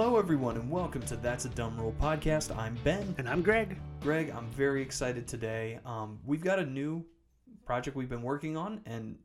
Hello, everyone, and welcome to That's a Dumb Rule podcast. I'm Ben. And I'm Greg. Greg, I'm very excited today. Um, we've got a new project we've been working on, and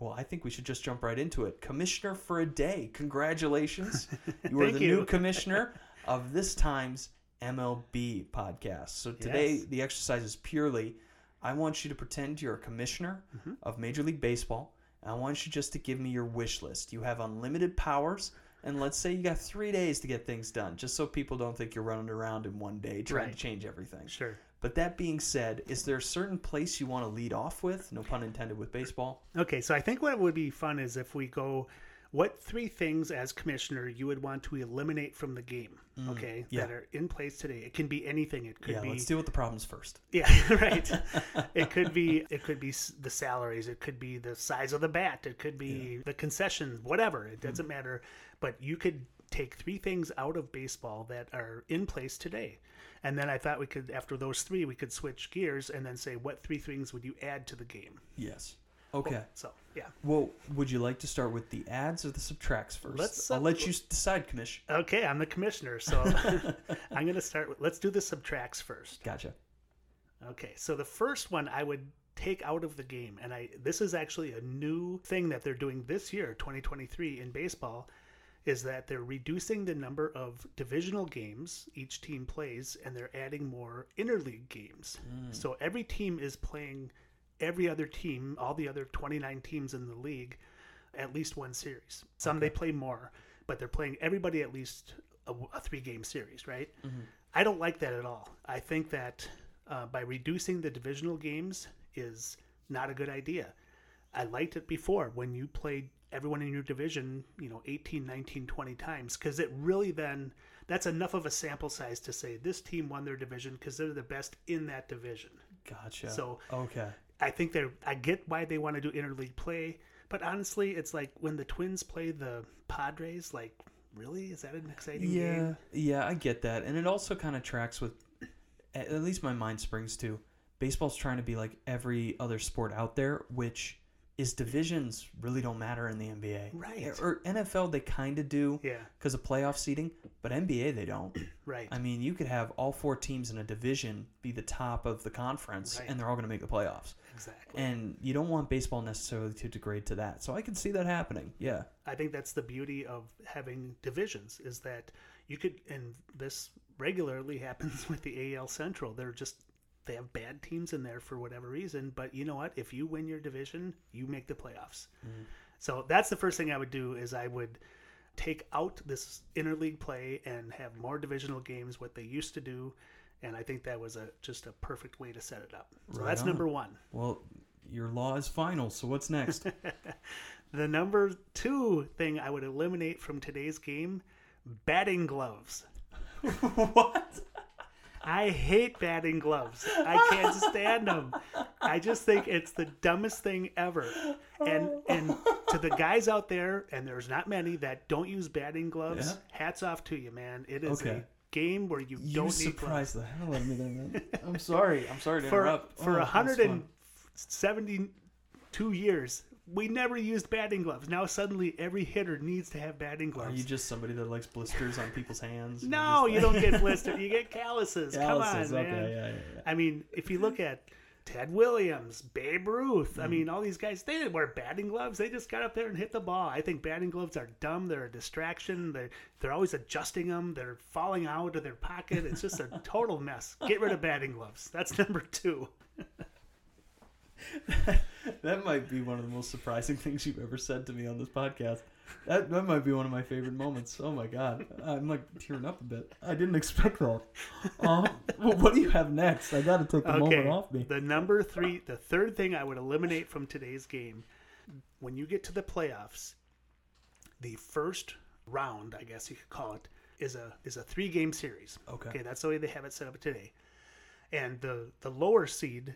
well, I think we should just jump right into it. Commissioner for a day. Congratulations. You are the you. new commissioner of this time's MLB podcast. So today, Yes. the exercise is purely I want you to pretend you're a commissioner Mm-hmm. of Major League Baseball. I want you just to give me your wish list. You have unlimited powers. And let's say you got three days to get things done, just so people don't think you're running around in one day trying to change everything. Sure. But that being said, is there a certain place you want to lead off with? No pun intended with baseball. Okay, so I think what would be fun is if we go, what three things as commissioner you would want to eliminate from the game? Okay, Mm, yeah. that are in place today. It can be anything. It could yeah, be let's deal with the problems first. yeah, right. it could be it could be the salaries. It could be the size of the bat. It could be the concessions. Whatever. It doesn't matter. But you could take three things out of baseball that are in place today. And then I thought we could, after those three, we could switch gears and then say, what three things would you add to the game? Yes. Okay. So, yeah. Well, would you like to start with the adds or the subtracts 1st Let's, I'll let you decide, Commish. Okay, I'm the commissioner, so I'm going to start with. Let's do the subtracts first. Gotcha. Okay, so the first one I would take out of the game, and I this is actually a new thing that they're doing this year, 2023 in baseball, is that they're reducing the number of divisional games each team plays, and they're adding more interleague games. Hmm. So every team is playing every other team, all the other 29 teams in the league, at least one series. Some they play more, but they're playing everybody at least a, a three game series, right? I don't like that at all. I think that uh, by reducing the divisional games is not a good idea. I liked it before when you played everyone in your division, you know, 18, 19, 20 times, because it really then that's enough of a sample size to say this team won their division because they're the best in that division. Gotcha. So- okay. I think they're. I get why they want to do interleague play, but honestly, it's like when the Twins play the Padres. Like, really, is that an exciting Yeah, game? yeah, I get that, and it also kind of tracks with. At at least my mind springs to baseball's trying to be like every other sport out there, which is divisions really don't matter in the NBA. Right. Or NFL, they kind of do Yeah, because of playoff seeding, but NBA they don't. right. I mean, you could have all four teams in a division be the top of the conference, Right. and they're all going to make the playoffs. exactly. And you don't want baseball necessarily to degrade to that. So I can see that happening. Yeah. I think that's the beauty of having divisions is that you could, and this regularly happens with the AL Central. They're just they have bad teams in there for whatever reason, but you know what? If you win your division, you make the playoffs. Mm. So that's the first thing I would do is I would take out this interleague play and have more divisional games what they used to do. And I think that was a just a perfect way to set it up. So Right that's on. number one. Well, your law is final. So what's next? The number two thing I would eliminate from today's game batting gloves. what? I hate batting gloves. I can't stand them. I just think it's the dumbest thing ever. And and to the guys out there, and there's not many that don't use batting gloves. Yeah. Hats off to you, man. It is Okay. a game where you, You don't need gloves. surprised the hell out of me there, man. I'm sorry. I'm sorry to For interrupt. for Oh, a that's hundred fun. and seventy-two years, we never used batting gloves. Now suddenly every hitter needs to have batting gloves. Are you just somebody that likes blisters on people's hands? No, you don't get blisters. You get calluses. Calluses, Come on, okay, man. yeah, yeah, yeah. I mean, if you look at Ted Williams, Babe Ruth, Mm. I mean, all these guys, they didn't wear batting gloves. They just got up there and hit the ball. I think batting gloves are dumb. They're a distraction. They're, they're always adjusting them. They're falling out of their pocket. It's just a total mess. Get rid of batting gloves. That's number two. That might be one of the most surprising things you've ever said to me on this podcast. That, that might be one of my favorite moments. Oh my god, I'm like tearing up a bit. I didn't expect that. Um, well, what do you have next? I got to take the moment off me. The number three, the third thing I would eliminate from today's game, when you get to the playoffs, the first round, I guess you could call it, is a is a three game series. Okay. Okay, that's the way they have it set up today. And the the lower seed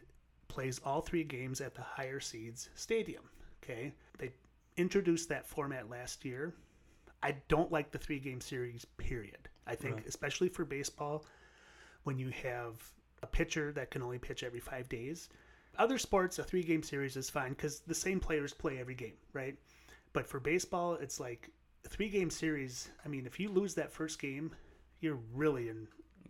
plays all three games at the higher seeds stadium. Okay, they introduced that format last year. I don't like the three game series. Period. I think, Right. especially for baseball, when you have a pitcher that can only pitch every five days. Other sports, a three game series is fine because the same players play every game, right? But for baseball, it's like three game series, I mean, if you lose that first game, you're really in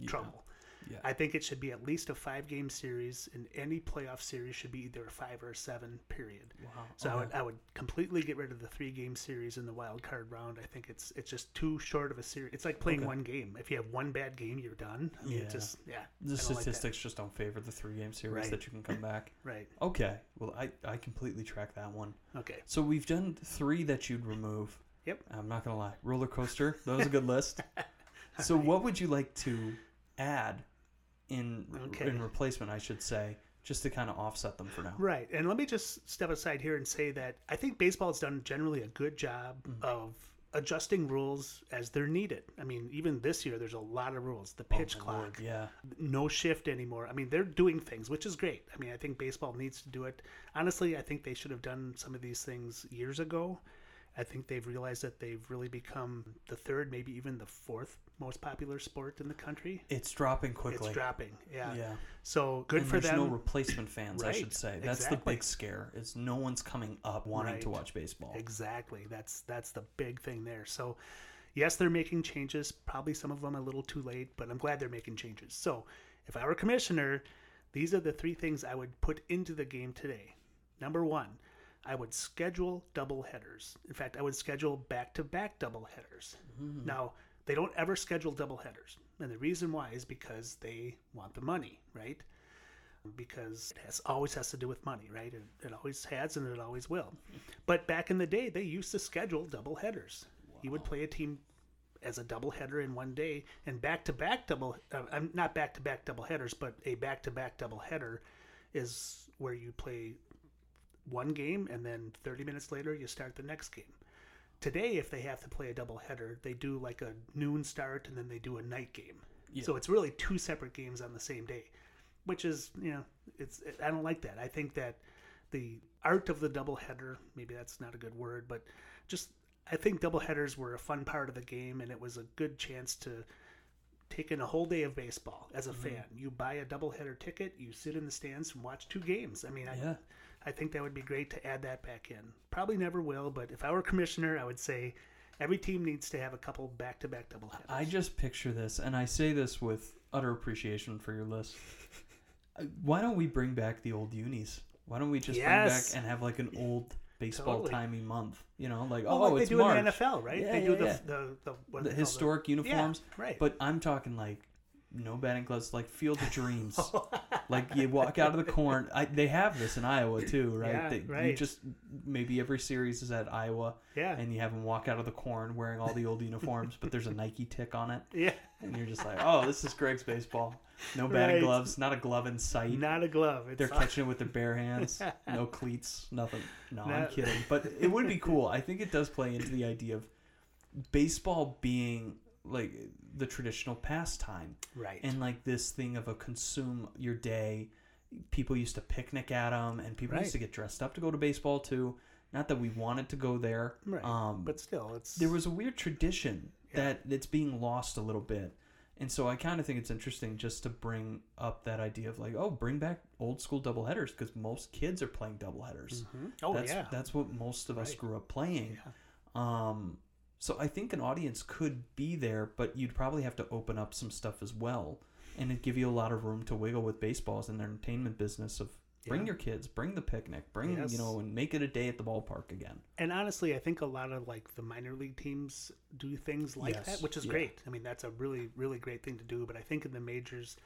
trouble. Yeah. I think it should be at least a five game series, and any playoff series should be either a five or a seven. Period. Wow. So I would I would completely get rid of the three game series in the wild card round. I think it's it's just too short of a series. It's like playing Okay. one game. If you have one bad game, you're done. I mean, Yeah. just yeah. the don't like statistics just don't favor the three game series Right. that you can come back. Right. Okay. Well, I, I completely track that one. Okay. So we've done three that you'd remove. Yep. I'm not gonna lie. Roller coaster. That was a good list. So what would you like to add in Okay. in replacement? I should say, just to kind of offset them for now. Right. And let me just step aside here and say that I think baseball has done generally a good job Mm-hmm. of adjusting rules as they're needed. I mean, even this year, there's a lot of rules. The pitch Oh, clock, Lord, Yeah. no shift anymore. I mean, they're doing things, which is great. I mean, I think baseball needs to do it. Honestly, I think they should have done some of these things years ago. I think they've realized that they've really become the third, maybe even the fourth most popular sport in the country. It's dropping quickly. It's dropping. Yeah. Yeah. So good and for there's them. no replacement fans, I should say. That's the big scare. Is no one's coming up wanting to watch baseball. Exactly. That's that's the big thing there. So, yes, they're making changes. Probably some of them a little too late, but I'm glad they're making changes. So, if I were commissioner, these are the three things I would put into the game today. Number one, I would schedule double headers. In fact, I would schedule back-to-back double headers. Now, they don't ever schedule double headers, and the reason why is because they want the money, right? because it has always has to do with money, right? It, it always has and it always will. But back in the day, they used to schedule double headers. You would play a team as a double header in one day, and back to back double. Uh, I'm not back to back double headers, but a back to back double header is where you play one game and then 30 minutes later you start the next game. Today, if they have to play a double header, they do like a noon start and then they do a night game. Yeah. So it's really two separate games on the same day, which is you know it's I don't like that. I think that the art of the double header maybe that's not a good word, but just I think double headers were a fun part of the game and it was a good chance to take in a whole day of baseball as a mm-hmm. fan. You buy a double header ticket, you sit in the stands and watch two games. I mean, I, Yeah. I think that would be great to add that back in. Probably never will, but if I were commissioner, I would say every team needs to have a couple back-to-back double headers. I just picture this, and I say this with utter appreciation for your list. Uh, Why don't we bring back the old unis? Why don't we just Yes. bring back and have like an old baseball Totally. timey month? You know, like Oh, oh, like they it's do March. in the NFL, right? Yeah, they do yeah, the, the the what the they historic Yeah, uniforms. right. But I'm talking like no batting gloves, like Field of Dreams. like you walk out of the corn. I, they have this in Iowa too, right? Yeah, They- You just maybe every series is at Iowa, yeah, and you have them walk out of the corn wearing all the old uniforms, but there's a Nike tick on it, yeah. and you're just like, oh, this is Greg's baseball. No batting Right. gloves, not a glove in sight. Not a glove. It's They're catching it with their bare hands. No cleats, nothing. No, I'm kidding. But it would be cool. I think it does play into the idea of baseball being like the traditional pastime right. and like this thing of a consume your day. People used to picnic at them, and people Right. used to get dressed up to go to baseball too. Not that we wanted to go there, right. um, but still, it's there was a weird tradition Yeah. that that's being lost a little bit. And so I kind of think it's interesting just to bring up that idea of like, oh, bring back old school doubleheaders because most kids are playing doubleheaders. Mhm. Oh that's, yeah. That's what most of us Right. grew up playing. Yeah. Um, so I think an audience could be there, but you'd probably have to open up some stuff as well. And it'd give you a lot of room to wiggle with baseballs as an entertainment business of bring Yeah. your kids, bring the picnic, bring, Yes. you know, and make it a day at the ballpark again. And honestly, I think a lot of like the minor league teams do things like Yes, that, which is yeah. great. I mean, that's a really, really great thing to do. But I think in the majors,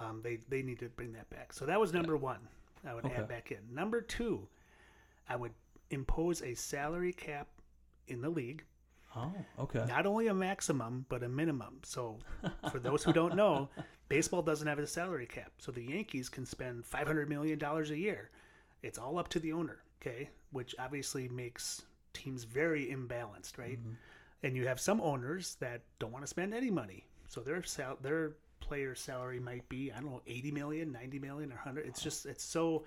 um, they they need to bring that back. So that was number one. I would Okay. add back in. Number two, I would impose a salary cap in the league. Oh, okay. Not only a maximum, but a minimum. So, for those who don't know, baseball doesn't have a salary cap. So the Yankees can spend five hundred million dollars a year. It's all up to the owner. Okay, which obviously makes teams very imbalanced, right? And you have some owners that don't want to spend any money, so their sal- their player salary might be I don't know 80 million, 90 million, or 100. It's just it's so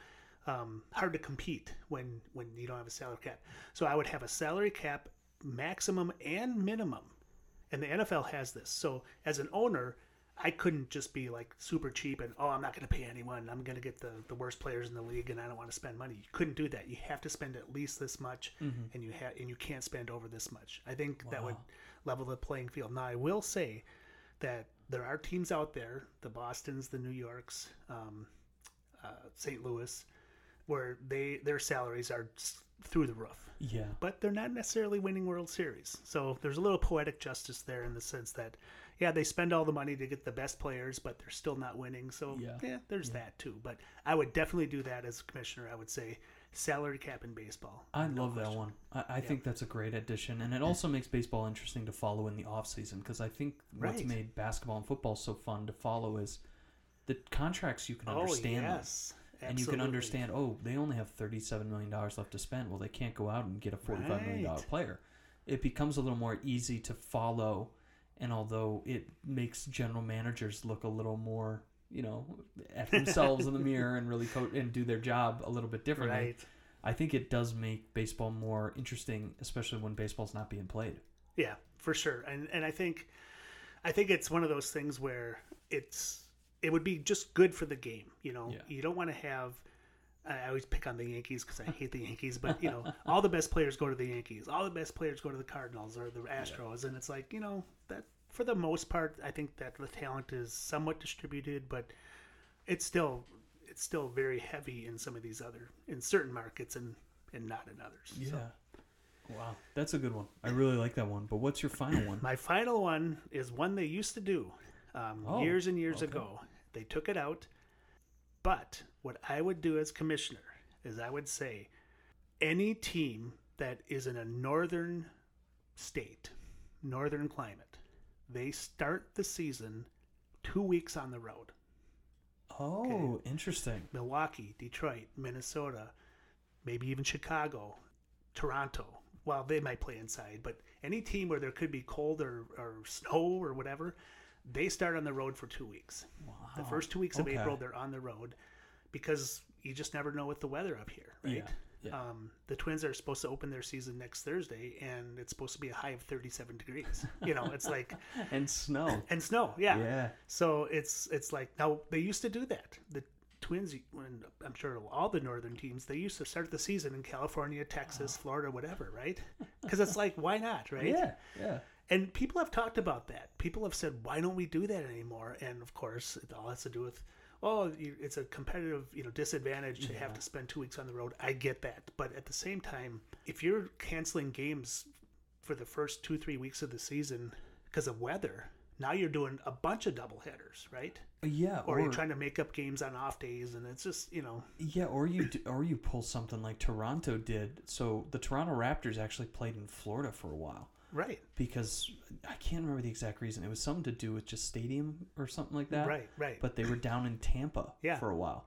um, hard to compete when when you don't have a salary cap. So I would have a salary cap maximum and minimum, and the NFL has this. So as an owner, I couldn't just be like super cheap and oh I'm not going to pay anyone. I'm going to get the the worst players in the league and I don't want to spend money. You couldn't do that. You have to spend at least this much, and you have and you can't spend over this much. I think that would level the playing field. Now I will say that there are teams out there, the Boston's, the New Yorks, um, uh, St. Louis, where they their salaries are through the roof Yeah. but they're not necessarily winning World Series. So there's a little poetic justice there in the sense that, yeah, they spend all the money to get the best players, but they're still not winning. So Yeah. yeah, there's that too. But I would definitely do that as a commissioner. I would say salary cap in baseball. I love that one. I, I think that's a great addition, and it also makes baseball interesting to follow in the off season because I think what's Right. made basketball and football so fun to follow is the contracts you can Oh understand them. yes, and you can understand. Oh, they only have thirty-seven million dollars left to spend. Well, they can't go out and get a forty-five million dollar Right. player. It becomes a little more easy to follow, and although it makes general managers look a little more, you know, at themselves in the mirror and really co- and do their job a little bit differently. Right. I think it does make baseball more interesting, especially when baseball's not being played. Yeah, for sure. And and I think I think it's one of those things where it's it would be just good for the game, you know. Yeah. You don't want to have I always pick on the Yankees because I hate the Yankees, but you know, all the best players go to the Yankees, all the best players go to the Cardinals or the Astros, and it's like you know that for the most part, I think that the talent is somewhat distributed, but it's still it's still very heavy in some of these other in certain markets and and not in others. Yeah. So. Wow, that's a good one. I really like that one. But what's your final one? My final one is one they used to do um, Oh, years and years okay. ago. They took it out. But what I would do as commissioner is I would say any team that is in a northern state, northern climate, they start the season two weeks on the road. Oh, interesting. Milwaukee, Detroit, Minnesota, maybe even Chicago, Toronto. Well, they might play inside, but any team where there could be cold or, or snow or whatever, they start on the road for two weeks. Wow. The first two weeks of Okay. April, they're on the road because you just never know with the weather up here, right? Yeah, yeah. Um, the Twins are supposed to open their season next Thursday, and it's supposed to be a high of 37 degrees. You know, it's like And snow. and snow, yeah. Yeah. So it's it's like now they used to do that. The Twins, when I'm sure all the northern teams, they used to start the season in California, Texas, Florida, whatever, right? Because it's like, why not, right? Yeah. Yeah. And people have talked about that. People have said, why don't we do that anymore? And of course, it all has to do with, oh, it's a competitive, you know, disadvantage to have to spend two weeks on the road. I get that, but at the same time, if you're canceling games for the first two, three weeks of the season because of weather, now you're doing a bunch of double headers, right? Yeah. Or, you're trying to make up games on off days, and it's just, you know, Yeah, or you do, or you pull something like Toronto did. So the Toronto Raptors actually played in Florida for a while right, because I can't remember the exact reason. It was something to do with just stadium or something like that. right, right. But they were down in Tampa Yeah. for a while.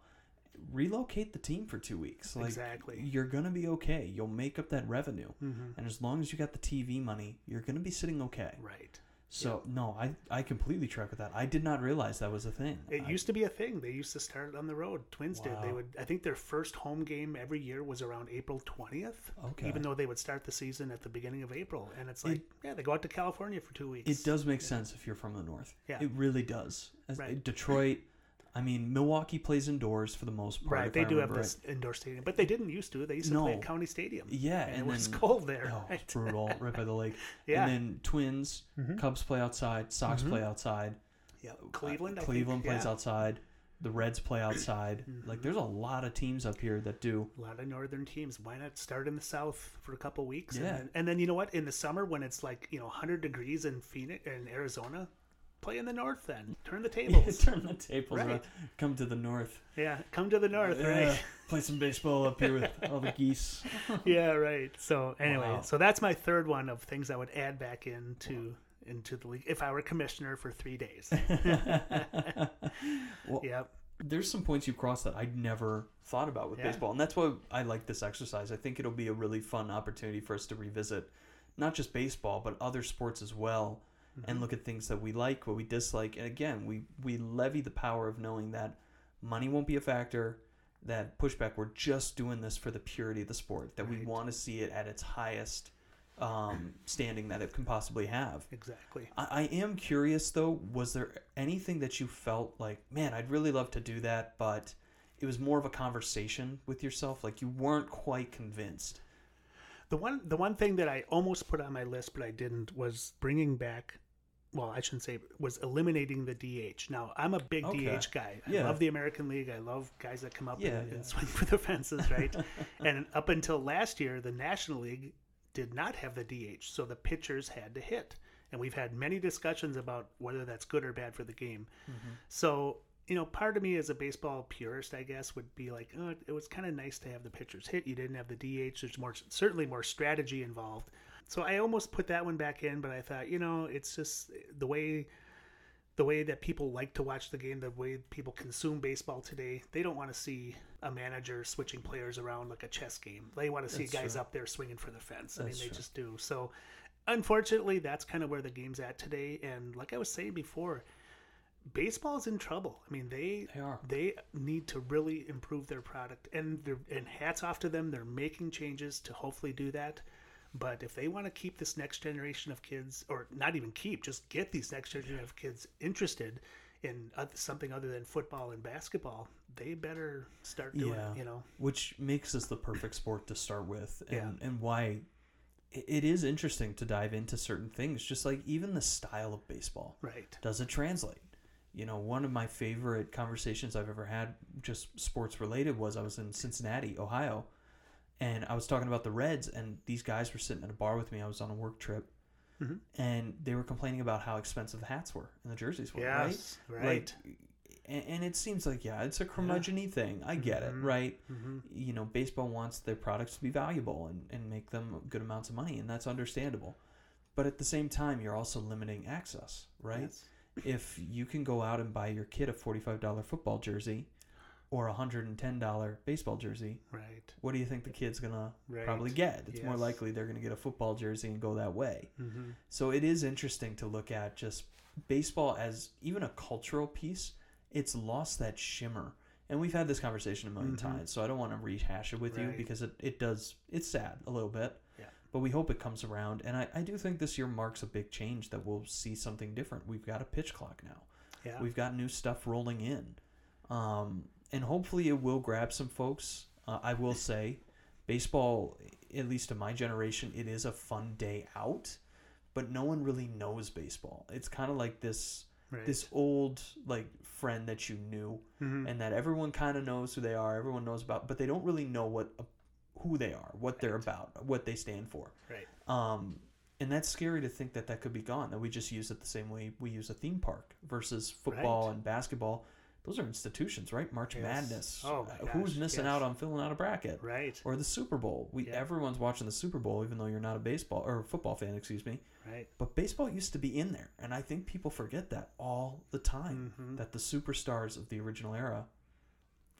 Relocate the team for two weeks. Like, Exactly. You're gonna be okay. You'll make up that revenue, Mhm. and as long as you got the TV money, you're gonna be sitting okay. right. So no, I I completely track with that. I did not realize that was a thing. It I- used to be a thing. They used to start on the road. Twins did. They would. I think their first home game every year was around April twentieth. Okay. Even though they would start the season at the beginning of April, and it's like, yeah, they go out to California for two weeks. It does make sense if you're from the north. Yeah. It really does. As- Right. Detroit, I mean, Milwaukee plays indoors for the most part. Right. They I do have remember this indoor stadium, but they didn't used to. They used to play at County Stadium. Yeah, and, and, it was then cold there. oh, right? brutal, right by the lake. Yeah. And then Twins, Mhm. Cubs play outside, Sox mm-hmm. play outside. Yeah. Uh, Cleveland. I Cleveland think, plays yeah. outside. The Reds play outside. Mm-hmm. Like there's a lot of teams up here that do. A lot of northern teams. Why not start in the south for a couple weeks? Yeah. And then, and then you know what? In the summer, when it's like you know 100 degrees in Phoenix in Arizona, play in the north. Then turn the tables. Turn the tables Right. around. Come to the north. yeah. Come to the north, Yeah, right? Play some baseball up here with all the geese. yeah, right. So anyway, Wow. so that's my third one of things I would add back into into the league if I were commissioner for three days. Well, yep. there's some points you crossed that I'd never thought about with Yeah. baseball, and that's why I like this exercise. I think it'll be a really fun opportunity for us to revisit not just baseball but other sports as well, Mm-hmm. and look at things that we like, what we dislike, and again, we we levy the power of knowing that money won't be a factor. That pushback, we're just doing this for the purity of the sport. That we want to see it at its highest um, standing that it can possibly have. Exactly. I, I am curious though, was there anything that you felt like, man, I'd really love to do that, but it was more of a conversation with yourself, like you weren't quite convinced. The one the one thing that I almost put on my list but I didn't was bringing back well, I shouldn't say was eliminating the DH. Now, I'm a big Okay. DH guy. I Yeah. love the American League. I love guys that come up Yeah, and, yeah. and swing for the fences, right? and up until last year, the National League did not have the DH, so the pitchers had to hit. And we've had many discussions about whether that's good or bad for the game. Mm-hmm. So, you know, part of me as a baseball purist, I guess, would be like, oh, it was kind of nice to have the pitchers hit. You didn't have the DH. There's more, certainly more strategy involved. So I almost put that one back in, but I thought, you know, it's just the way the way that people like to watch the game, the way people consume baseball today. They don't want to see a manager switching players around like a chess game. They want to see That's guys true. up there swinging for the fence. I mean, they true. just do. So, unfortunately, that's kind of where the game's at today. And like I was saying before, baseball's in trouble. I mean, they They are. they need to really improve their product, and they're, and hats off to them. They're making changes to hopefully do that. But if they want to keep this next generation of kids, or not even keep, just get these next generation of kids interested in something other than football and basketball, they better start doing Yeah. it. You know, which makes this the perfect sport to start with and, Yeah. and why it is interesting to dive into certain things just like even the style of baseball right? does it translate you know one of my favorite conversations i've ever had just sports related was i was in cincinnati ohio and i was talking about the reds and these guys were sitting at a bar with me i was on a work trip Mhm. and they were complaining about how expensive the hats were and the jerseys were right Yes, right. like and, and it seems like yeah it's a curmudgeon thing i get it Mhm. right hmm you know, baseball wants their products to be valuable and, and make them good amounts of money, and that's understandable. But at the same time, you're also limiting access, right? Yes. If you can go out and buy your kid a $45 football jersey or a $110 baseball jersey, Right. what do you think the kid's going to Right. probably get? It's more likely they're going to get a football jersey and go that way. hmm So it is interesting to look at just baseball as even a cultural piece. It's lost that shimmer. And we've had this conversation a 1000000 Mhm. times, so I don't want to rehash it with you because it, it does, it's sad a little bit. Yeah. But we hope it comes around. And I, I do think this year marks a big change that we'll see something different. We've got a pitch clock now, Yeah. we've got new stuff rolling in. Um, and hopefully it will grab some folks. Uh, I will say, baseball, at least to my generation, it is a fun day out, but no one really knows baseball. It's kind of like this right. this old like friend that you knew Mhm. and that everyone kind of knows who they are, everyone knows about, but they don't really know what who they are, what they're about, what they stand for. right. Um, and that's scary to think that that could be gone. That we just use it the same way we use a theme park versus football Right. and basketball. Those are institutions, right? March Yes. Madness. Oh Uh, Who's missing yes. out on filling out a bracket? Right. Or the Super Bowl. We Yeah. everyone's watching the Super Bowl, even though you're not a baseball or football fan, excuse me. Right. But baseball used to be in there, and I think people forget that all the time. Mhm. That the superstars of the original era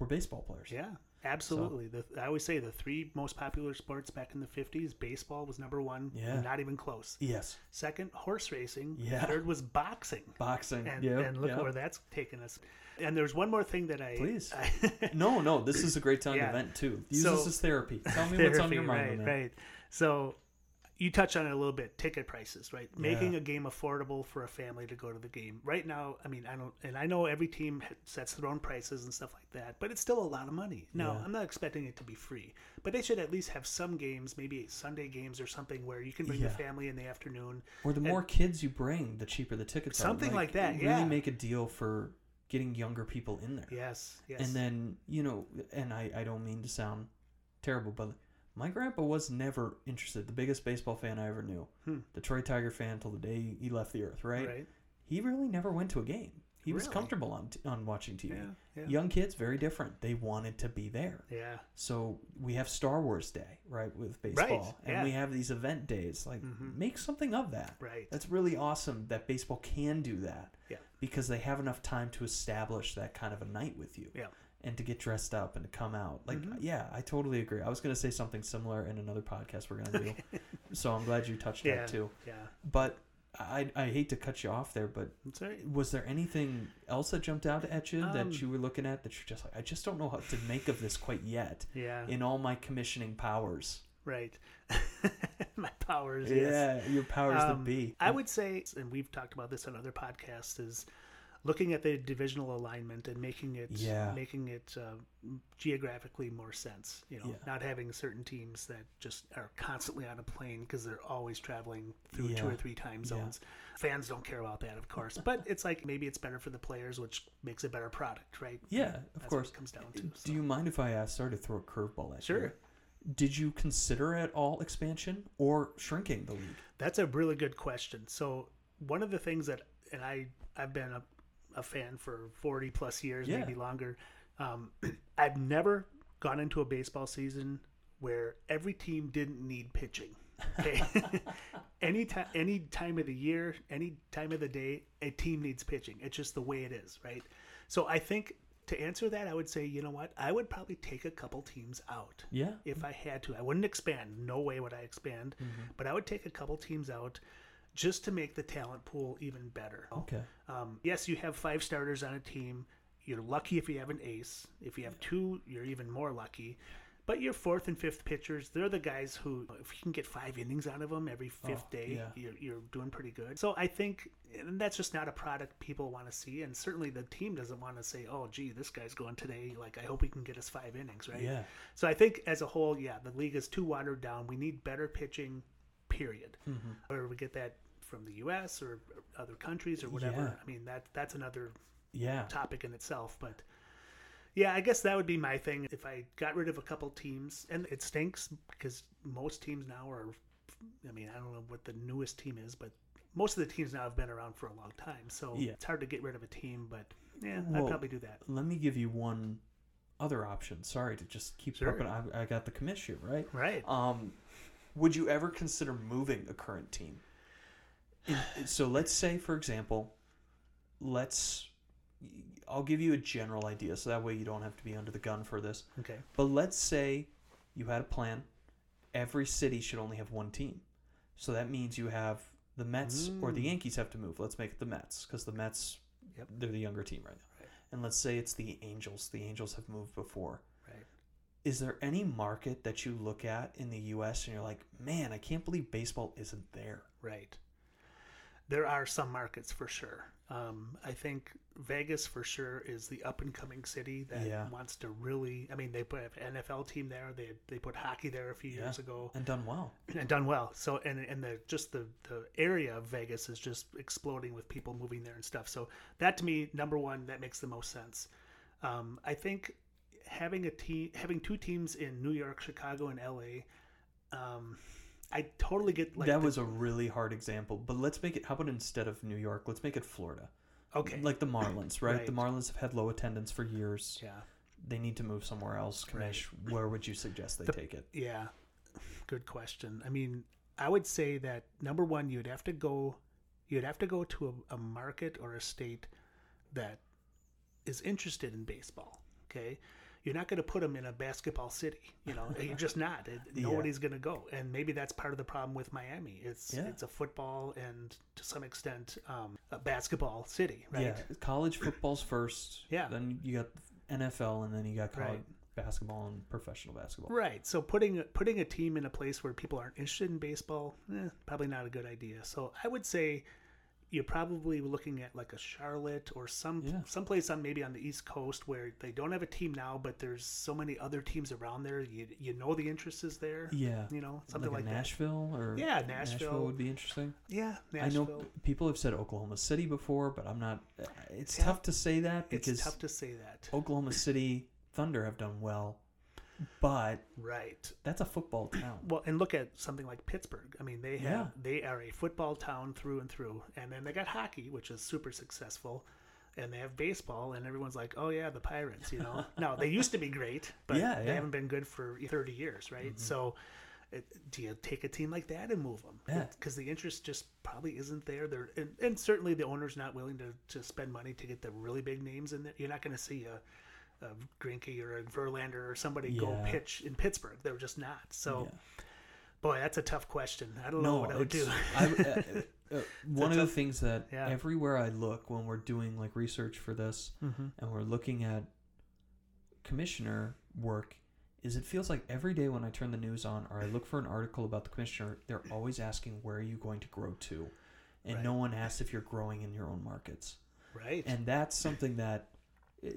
were baseball players. Yeah, absolutely. The, I always say the three most popular sports back in the 50s baseball was number one, Yeah. not even close. Yes. Second, horse racing. Yeah. Third was boxing. Boxing. And, yeah. and look at where that's taken us. And there's one more thing that I. Please. I, No, no, this is a great time Yeah. to vent too. Use So- this as therapy. Tell me what's on your mind. right, right. So you touched on it a little bit. Ticket prices, right? Making Yeah. a game affordable for a family to go to the game. Right now, I mean, I don't, and I know every team sets their own prices and stuff like that, but it's still a lot of money. Now, Yeah. I'm not expecting it to be free, but they should at least have some games, maybe Sunday games or something, where you can bring Yeah. the family in the afternoon. Or the more kids you bring, the cheaper the tickets are. Something like that, Really make a deal for getting younger people in there. Yes, yes. And then, you know, and I, I don't mean to sound terrible, but my grandpa was never interested. The biggest baseball fan I ever knew. Hmm. Detroit Tiger fan till the day he left the earth, right? right? He really never went to a game. He was comfortable on, t- on watching TV. Yeah, yeah. Young kids, very different. They wanted to be there. Yeah, So we have Star Wars Day, right, with baseball. and yeah. we have these event days. Like, Mhm. make something of that. right. That's really awesome that baseball can do that. Yeah. Because they have enough time to establish that kind of a night with you. Yeah. And to get dressed up and to come out. Like, Mhm. yeah, I totally agree. I was going to say something similar in another podcast we're going to do. so I'm glad you touched Yeah, that too. yeah. But I, I hate to cut you off there, but right. was there anything else that jumped out at you Um, that you were looking at that you're just like, I just don't know how to make of this quite yet Yeah. in all my commissioning powers? Right. my powers. yes. Yeah, your powers Um, that be. I would say, and we've talked about this on other podcasts, is looking at the divisional alignment and making it Yeah. making it uh, geographically more sense. You know, Yeah. not having certain teams that just are constantly on a plane because they're always traveling through two or three time Yeah. zones. Fans don't care about that, of course, but it's like maybe it's better for the players, which makes a better product, right? Yeah, of That's course. What it comes down to. Do so. you mind if I ask? Sorry to throw a curveball at Sure. you. Sure did you consider at all expansion or shrinking the league? That's a really good question. So one of the things that, and I I've been a, a fan for forty plus years, Yeah. maybe longer. Um, I've never gone into a baseball season where every team didn't need pitching. Okay, any time, any time of the year, any time of the day, a team needs pitching. It's just the way it is, right? So I think to answer that, I would say, you know what, I would probably take a couple teams out Yeah. if I had to. I wouldn't expand. No way would I expand. But I would take a couple teams out just to make the talent pool even better. Okay. Um, yes, you have five starters on a team. You're lucky if you have an ace. If you have two, you're even more lucky. But your fourth and fifth pitchers, they're the guys who, if you can get five innings out of them every fifth Oh, day, yeah. you're, you're doing pretty good. So I think and that's just not a product people want to see. And certainly the team doesn't want to say, oh, gee, this guy's going today. Like, I hope he can get us five innings, right? Yeah. So I think as a whole, yeah, the league is too watered down. We need better pitching, period. Mm-hmm. Whether we get that from the U.S. or other countries or whatever. Yeah. I mean, that that's another Yeah. topic in itself. But yeah, I guess that would be my thing. If I got rid of a couple teams, and it stinks because most teams now are. I mean, I don't know what the newest team is, but most of the teams now have been around for a long time. So Yeah. it's hard to get rid of a team. But yeah, Well, I'd probably do that. Let me give you one other option. Sorry to just keep Sure. I, I got the commission right. Right. Um, would you ever consider moving a current team? So let's say, for example, let's. I'll give you a general idea, so that way you don't have to be under the gun for this. Okay. But let's say you had a plan. Every city should only have one team. So that means you have the Mets or the Mm. Yankees have to move. Let's make it the Mets because the Mets, Yep. they're the younger team right now. Right. And let's say it's the Angels. The Angels have moved before. Right. Is there any market that you look at in the U.S. and you're like, man, I can't believe baseball isn't there? Right. There are some markets for sure. Um, I think Vegas for sure is the up and coming city that Yeah. wants to really. I mean, they put an NFL team there. They they put hockey there a few Yeah. years ago And done well. and done well. So and and the just the the area of Vegas is just exploding with people moving there and stuff. So that to me, number one, that makes the most sense. Um, I think having a team, having two teams in New York, Chicago, and LA. Um, I totally get like that the- was a really hard example, but let's make it. How about instead of New York, let's make it Florida. okay. Like the Marlins, right? The Marlins have had low attendance for years. yeah. They need to move somewhere else. Commish, where would you suggest they The- take it? Yeah, good question. I mean, I would say that number one, you'd have to go, you'd have to go to a, a market or a state that is interested in baseball. Okay, you're not going to put them in a basketball city. You know, you're just not. It, Yeah. Nobody's going to go, and maybe that's part of the problem with Miami. It's Yeah. it's a football and to some extent um, a basketball city, right? Yeah, college football's first. Yeah. Then you got NFL, and then you got college Right. basketball and professional basketball. Right. So putting putting a team in a place where people aren't interested in baseball, eh, probably not a good idea. So I would say you're probably looking at like a Charlotte or some Yeah. someplace on maybe on the East Coast where they don't have a team now, but there's so many other teams around there. You you know the interest is there. Yeah. You know something like, like, Nashville or Yeah, Nashville. would be interesting. that. Yeah, I know people have said Oklahoma City before, but I'm not. It's Yeah. tough to say that It's because tough to say that. Oklahoma City Thunder have done well, but Right. that's a football town. Well, and look at something like Pittsburgh. I mean, they have Yeah. they are a football town through and through, and then they got hockey, which is super successful, and they have baseball, and everyone's like, "Oh yeah, the Pirates," you know. now they used to be great, but Yeah, they haven't been good for thirty years, right? Mm-hmm. So. It, do you take a team like that and move them? Yeah. Because the interest just probably isn't there. There and, and certainly the owner's not willing to, to spend money to get the really big names in there. You're not going to see a, a Greinke or a Verlander or somebody go pitch in Pittsburgh. They're just not. So Yeah. Boy, that's a tough question. I don't know what I would do. I, uh, uh, one of the things that yeah. everywhere I look when we're doing like research for this mm-hmm. and we're looking at commissioner work is it feels like every day when I turn the news on or I look for an article about the commissioner, they're always asking where are you going to grow to, and Right. no one asks if you're growing in your own markets. Right. And that's something that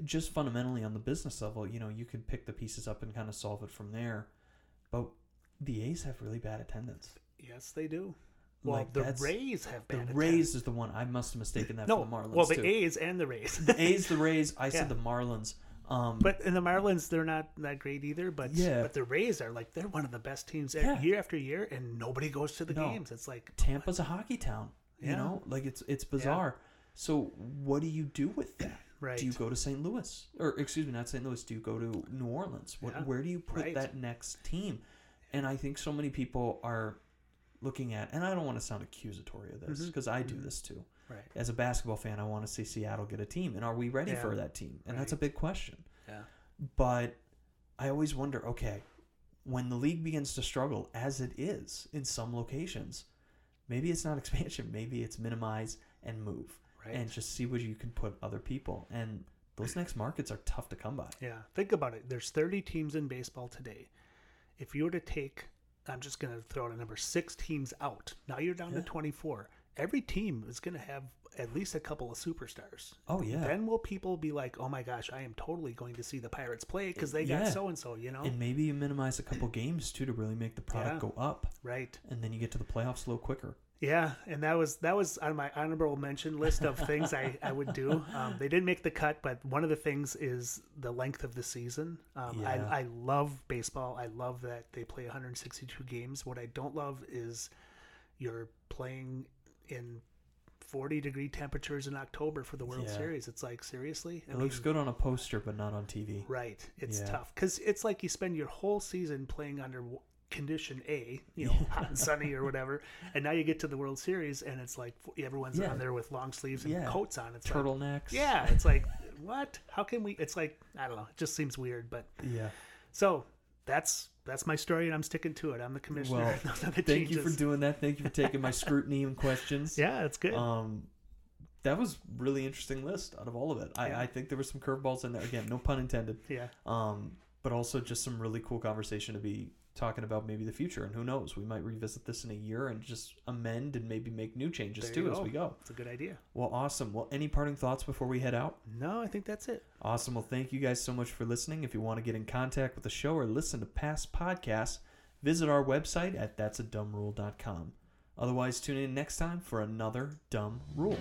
just fundamentally on the business level, you know, you could pick the pieces up and kind of solve it from there. But the A's have really bad attendance. yes, they do. Well, Like, the Rays have bad. The Rays is the one I must have mistaken that No, for the Marlins well, the too. A's and the Rays. the A's, the Rays. I Yeah. said the Marlins. Um, But in the Marlins, they're not that great either. But Yeah. but the Rays are like they're one of the best teams Yeah. year after year, and nobody goes to the No. games. It's like Tampa's a hockey town. You Yeah. know, like it's it's bizarre. So what do you do with that? Right. Do you go to St. Louis, or excuse me, not St. Louis? Do you go to New Orleans? What, Yeah. Where do you put Right. that next team? And I think so many people are looking at, and I don't want to sound accusatory of this because I do Mhm. this too. right. As a basketball fan, I want to see Seattle get a team, and are we ready Yeah. for that team? And that's a big question. Yeah. But I always wonder, okay, when the league begins to struggle, as it is in some locations, maybe it's not expansion, maybe it's minimize and move Right. and just see where you can put other people. And those next markets are tough to come by. Yeah, think about it. There's 30 teams in baseball today. If you were to take, I'm just going to throw out a number, six teams out. Now you're down Yeah. to 24. Every team is going to have at least a couple of superstars. Oh yeah, Then will people be like, "Oh my gosh, I am totally going to see the Pirates play because they got so and so," you know? and maybe you minimize a couple games too to really make the product Yeah. go up, right. and then you get to the playoffs a little quicker. Yeah, and that was that was on my honorable mention list of things I, I would do. Um, they didn't make the cut, but one of the things is the length of the season. Um, Yeah. I, I love baseball. I love that they play 162 games. What I don't love is you're playing in 40 degree temperatures in October for the World Yeah. Series. It's like seriously. It looks good on a poster, but not on TV. Right. It's Yeah. tough because it's like you spend your whole season playing under condition A, you know, hot and sunny or whatever, and now you get to the World Series and it's like everyone's Yeah. on there with long sleeves and Yeah. coats on. It's like, Turtlenecks. yeah, it's like what? How can we? It's like I don't know. It just seems weird, but Yeah. so that's that's my story and I'm sticking to it. I'm the commissioner. Well, Those are the Thank you for doing that. Thank you for taking my scrutiny and questions. Yeah, it's good. Um, that was really interesting list out of all of it. I, Yeah. I think there were some curveballs in there. Again, no pun intended. yeah, Um, but also just some really cool conversation to be talking about maybe the future. And who knows, we might revisit this in a year and just amend and maybe make new changes There too as we go. it's a good idea. Well, awesome. Well, any parting thoughts before we head out? No, I think that's it. Awesome. Well, thank you guys so much for listening. If you want to get in contact with the show or listen to past podcasts, visit our website at that'sadumbrule.com. Otherwise, tune in next time for another dumb rule.